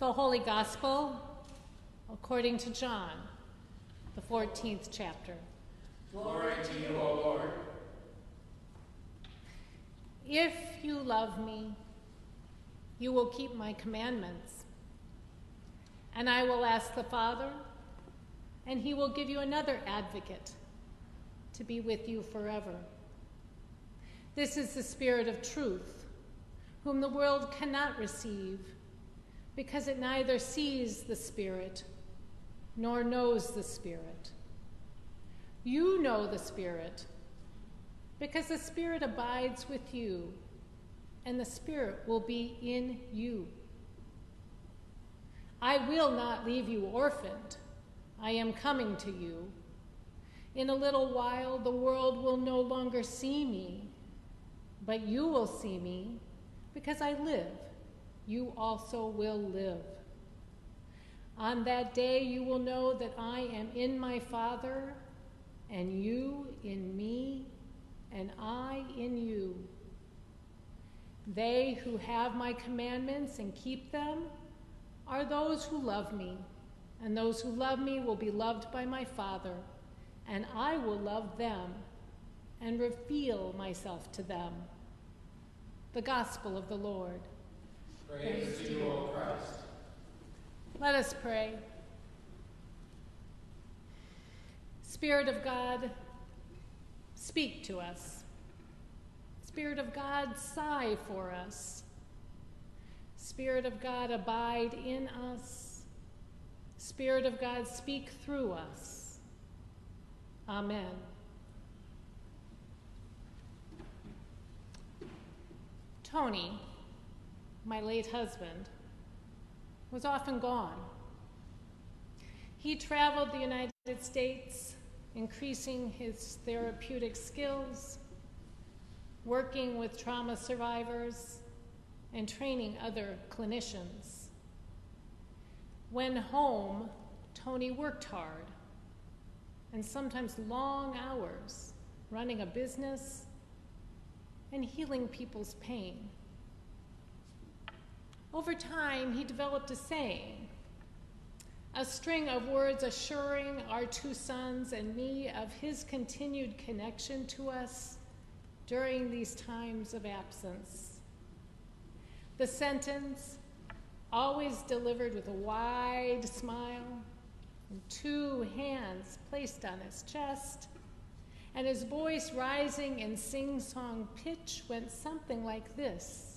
The Holy Gospel according to John, the 14th chapter. Glory to you, O Lord. If you love me, you will keep my commandments. And I will ask the Father, and he will give you another advocate to be with you forever. This is the Spirit of truth, whom the world cannot receive, because it neither sees the Spirit nor knows the Spirit. You know the Spirit, because the Spirit abides with you, and the Spirit will be in you. I will not leave you orphaned. I am coming to you. In a little while, the world will no longer see me, but you will see me because I live. You also will live. On that day, you will know that I am in my Father, and you in me, and I in you. They who have my commandments and keep them are those who love me, and those who love me will be loved by my Father, and I will love them and reveal myself to them. The Gospel of the Lord. Praise, to you, O Christ. Let us pray. Spirit of God, speak to us. Spirit of God, sigh for us. Spirit of God, abide in us. Spirit of God, speak through us. Amen. Tony, my late husband, was often gone. He traveled the United States, increasing his therapeutic skills, working with trauma survivors, and training other clinicians. When home, Tony worked hard and sometimes long hours running a business and healing people's pain. Over time, he developed a saying, a string of words assuring our two sons and me of his continued connection to us during these times of absence. The sentence, always delivered with a wide smile, and two hands placed on his chest, and his voice rising in sing song pitch, went something like this.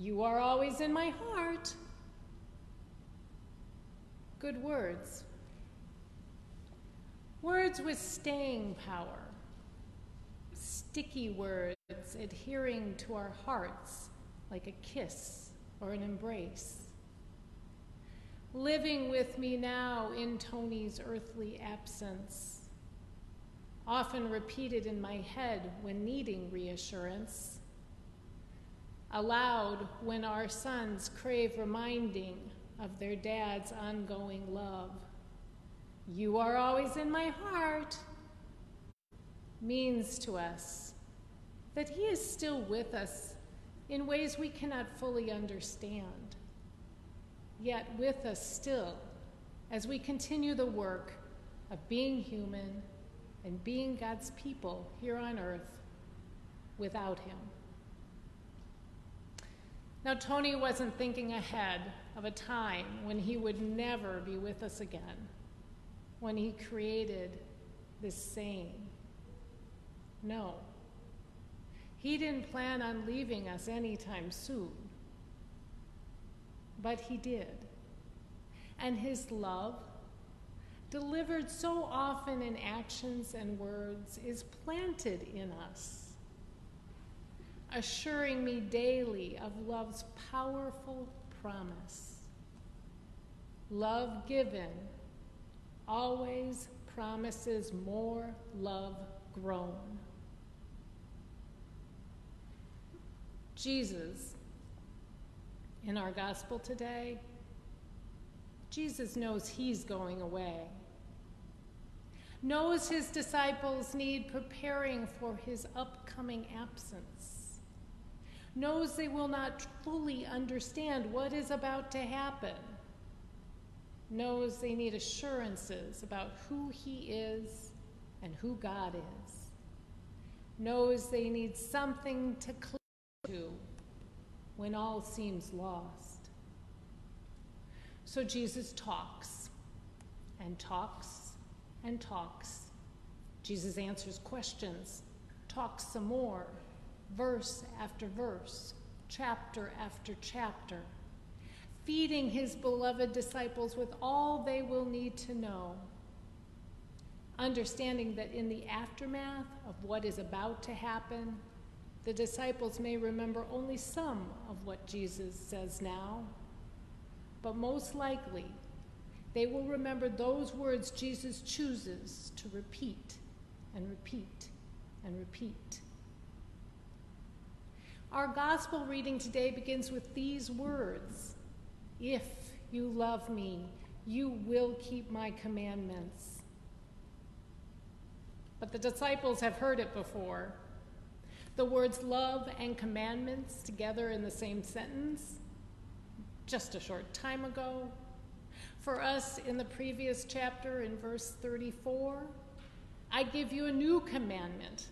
You are always in my heart. Good words. Words with staying power. Sticky words adhering to our hearts like a kiss or an embrace. Living with me now in Tony's earthly absence. Often repeated in my head when needing reassurance aloud when our sons crave reminding of their dad's ongoing love. You are always in my heart means to us that he is still with us in ways we cannot fully understand, yet with us still as we continue the work of being human and being God's people here on earth without him. Now, Tony wasn't thinking ahead of a time when he would never be with us again, when he created this saying. No. He didn't plan on leaving us anytime soon. But he did. And his love, delivered so often in actions and words, is planted in us assuring me daily of love's powerful promise. Love given always promises more love grown. Jesus, in our gospel today, Jesus knows he's going away, knows his disciples need preparing for his upcoming absence knows they will not fully understand what is about to happen, knows they need assurances about who He is and who God is, knows they need something to cling to when all seems lost. So Jesus talks and talks and talks. Jesus answers questions, talks some more, verse after verse, chapter after chapter, feeding his beloved disciples with all they will need to know understanding that in the aftermath of what is about to happen, the disciples may remember only some of what Jesus says now, but most likely they will remember those words Jesus chooses to repeat and repeat and repeat. Our gospel reading today begins with these words If you love me, you will keep my commandments. But the disciples have heard it before. The words love and commandments together in the same sentence just a short time ago. For us in the previous chapter, in verse 34, I give you a new commandment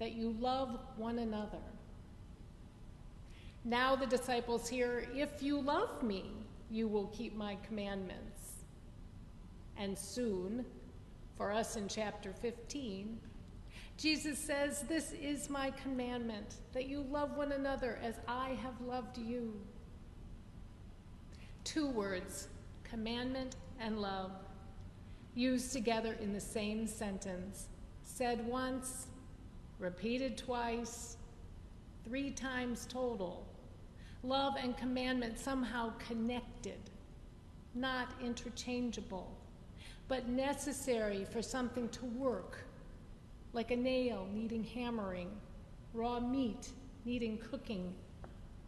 that you love one another. Now the disciples hear, If you love me, you will keep my commandments. And soon, for us in chapter 15, Jesus says, This is my commandment, that you love one another as I have loved you. Two words, commandment and love, used together in the same sentence, said once, repeated twice, three times total. Love and commandment somehow connected, not interchangeable but necessary for something to work, like a nail needing hammering, raw meat needing cooking,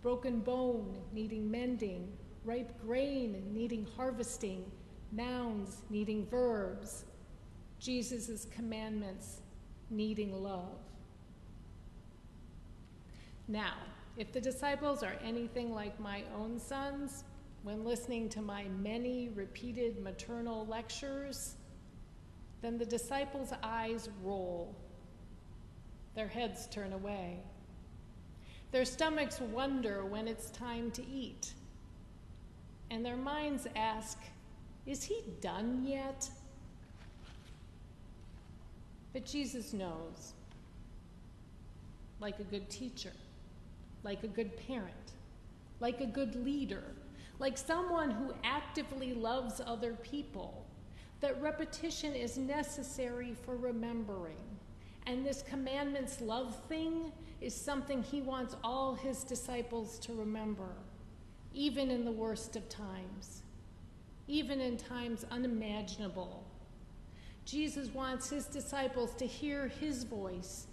broken bone needing mending, ripe grain needing harvesting, nouns needing verbs, Jesus' commandments needing love. Now, if the disciples are anything like my own sons, when listening to my many repeated maternal lectures, then the disciples' eyes roll. Their heads turn away. Their stomachs wonder when it's time to eat. And their minds ask, Is he done yet? But Jesus knows, like a good teacher, like a good parent, like a good leader like someone who actively loves other people, that repetition is necessary for remembering. And this commandments love thing is something he wants all his disciples to remember, even in the worst of times, even in times unimaginable. Jesus wants his disciples to hear his voice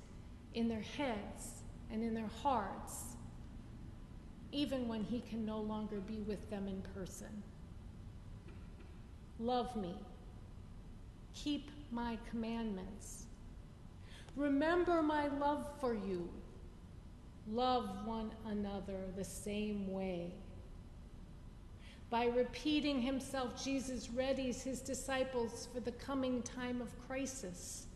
in their heads and in their hearts even when he can no longer be with them in person. Love me. Keep my commandments. Remember my love for you. Love one another the same way. By repeating himself, Jesus readies his disciples for the coming time of crisis,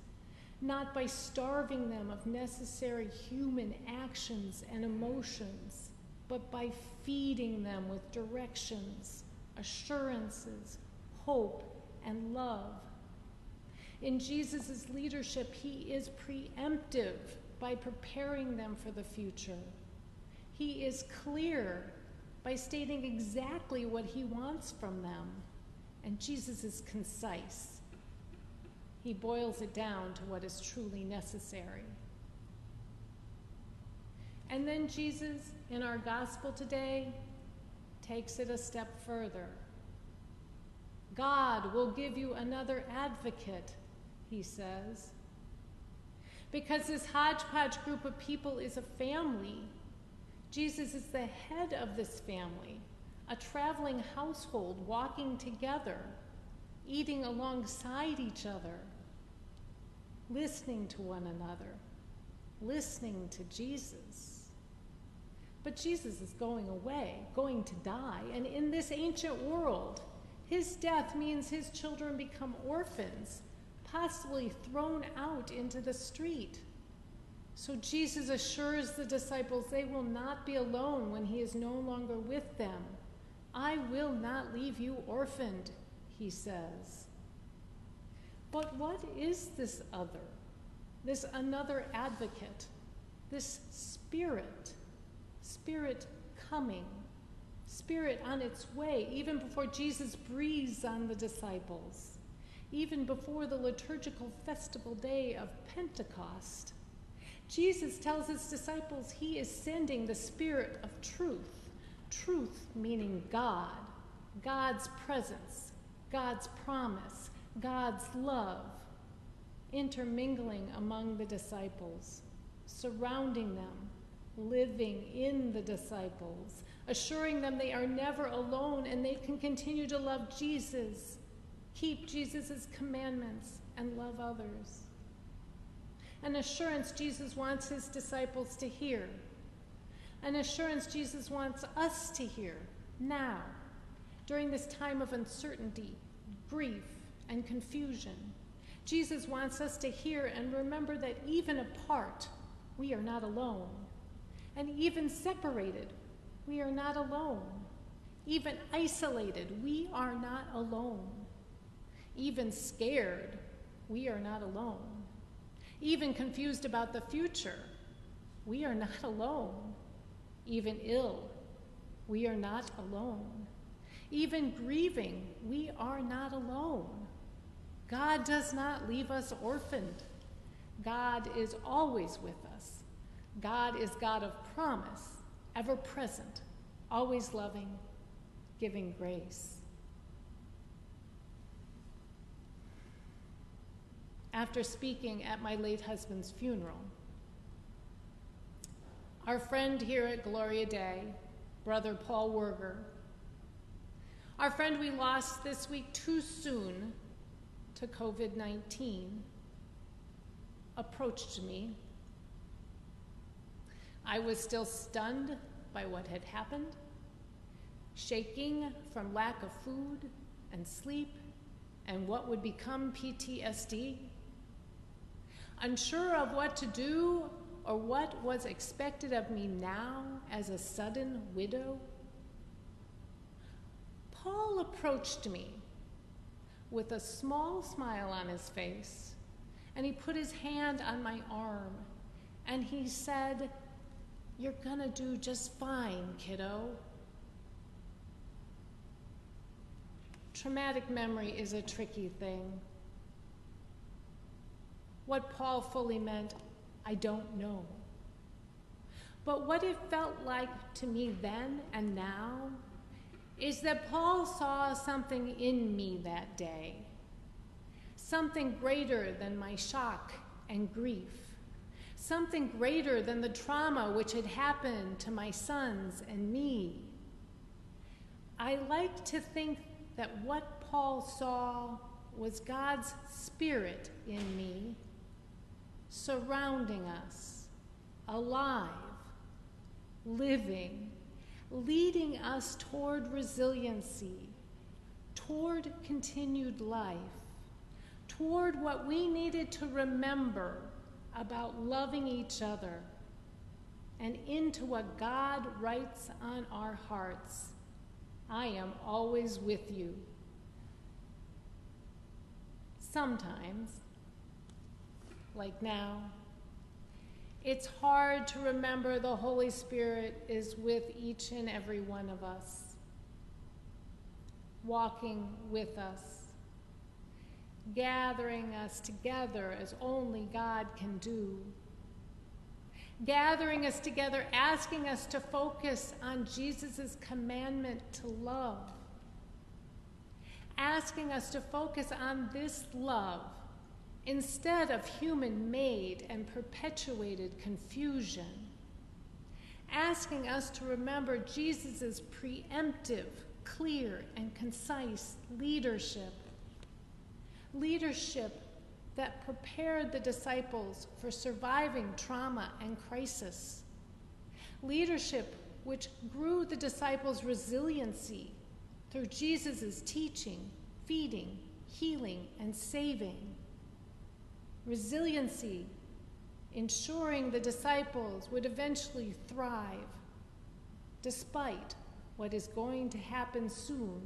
not by starving them of necessary human actions and emotions but by feeding them with directions, assurances, hope, and love. In Jesus' leadership, he is preemptive by preparing them for the future. He is clear by stating exactly what he wants from them. And Jesus is concise. He boils it down to what is truly necessary. And then Jesus, in our gospel today, takes it a step further. God will give you another advocate, he says. Because this hodgepodge group of people is a family, Jesus is the head of this family, a traveling household walking together, eating alongside each other, listening to one another, listening to Jesus. But Jesus is going away, going to die. And in this ancient world, his death means his children become orphans, possibly thrown out into the street. So Jesus assures the disciples they will not be alone when he is no longer with them. I will not leave you orphaned, he says. But what is this other? This another advocate? This spirit? Spirit coming? Spirit on its way, even before Jesus breathes on the disciples, even before the liturgical festival day of Pentecost. Jesus tells his disciples he is sending the Spirit of truth. Truth meaning God, God's presence, God's promise, God's love, intermingling among the disciples, surrounding them, living in the disciples, assuring them they are never alone and they can continue to love Jesus, keep Jesus' commandments, and love others an assurance Jesus wants his disciples to hear, an assurance Jesus wants us to hear now, during this time of uncertainty, grief, and confusion. Jesus wants us to hear and remember that even apart, we are not alone. And even separated, we are not alone. Even isolated, we are not alone. Even scared, we are not alone even confused about the future. We are not alone. Even ill, we are not alone. Even grieving, we are not alone. God does not leave us orphaned. God is always with us. God is God of promise, ever present, always loving, giving grace. after speaking at my late husband's funeral. Our friend here at Gloria Dei, Brother Paul Werger, our friend we lost this week too soon to COVID 19, approached me. I was still stunned by what had happened, shaking from lack of food and sleep and what would become PTSD unsure of what to do or what was expected of me now as a sudden widow? Paul approached me with a small smile on his face, and he put his hand on my arm, and he said, You're gonna do just fine, kiddo. Traumatic memory is a tricky thing. What Paul fully meant, I don't know. But what it felt like to me then and now is that Paul saw something in me that day, something greater than my shock and grief, something greater than the trauma which had happened to my sons and me. I like to think that what Paul saw was God's Spirit in me surrounding us, alive, living, leading us toward resiliency, toward continued life, toward what we needed to remember about loving each other, and into what God writes on our hearts I am always with you. Sometimes like now. It's hard to remember the Holy Spirit is with each and every one of us, walking with us, gathering us together as only God can do, gathering us together, asking us to focus on Jesus' commandment to love, asking us to focus on this love instead of human made and perpetuated confusion, asking us to remember Jesus' preemptive, clear, and concise leadership. Leadership that prepared the disciples for surviving trauma and crisis. Leadership which grew the disciples' resiliency through Jesus' teaching, feeding, healing, and saving. Resiliency, ensuring the disciples would eventually thrive despite what is going to happen soon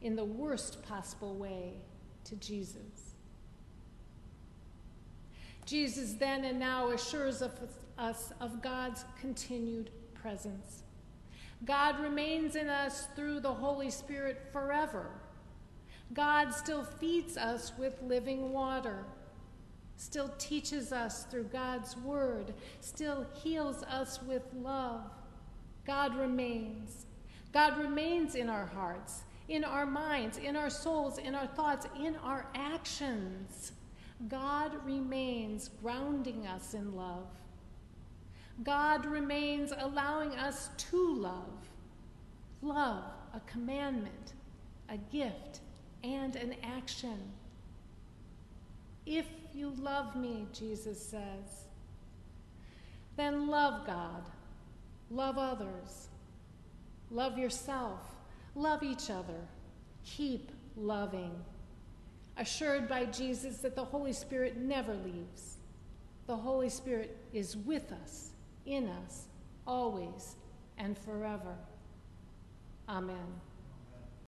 in the worst possible way to Jesus. Jesus then and now assures us of God's continued presence. God remains in us through the Holy Spirit forever. God still feeds us with living water, still teaches us through God's word, still heals us with love. God remains. God remains in our hearts, in our minds, in our souls, in our thoughts, in our actions. God remains grounding us in love. God remains allowing us to love. Love, a commandment, a gift, and an action. If you love me, Jesus says, then love God, love others, love yourself, love each other, keep loving. Assured by Jesus that the Holy Spirit never leaves. The Holy Spirit is with us, in us, always, and forever. Amen.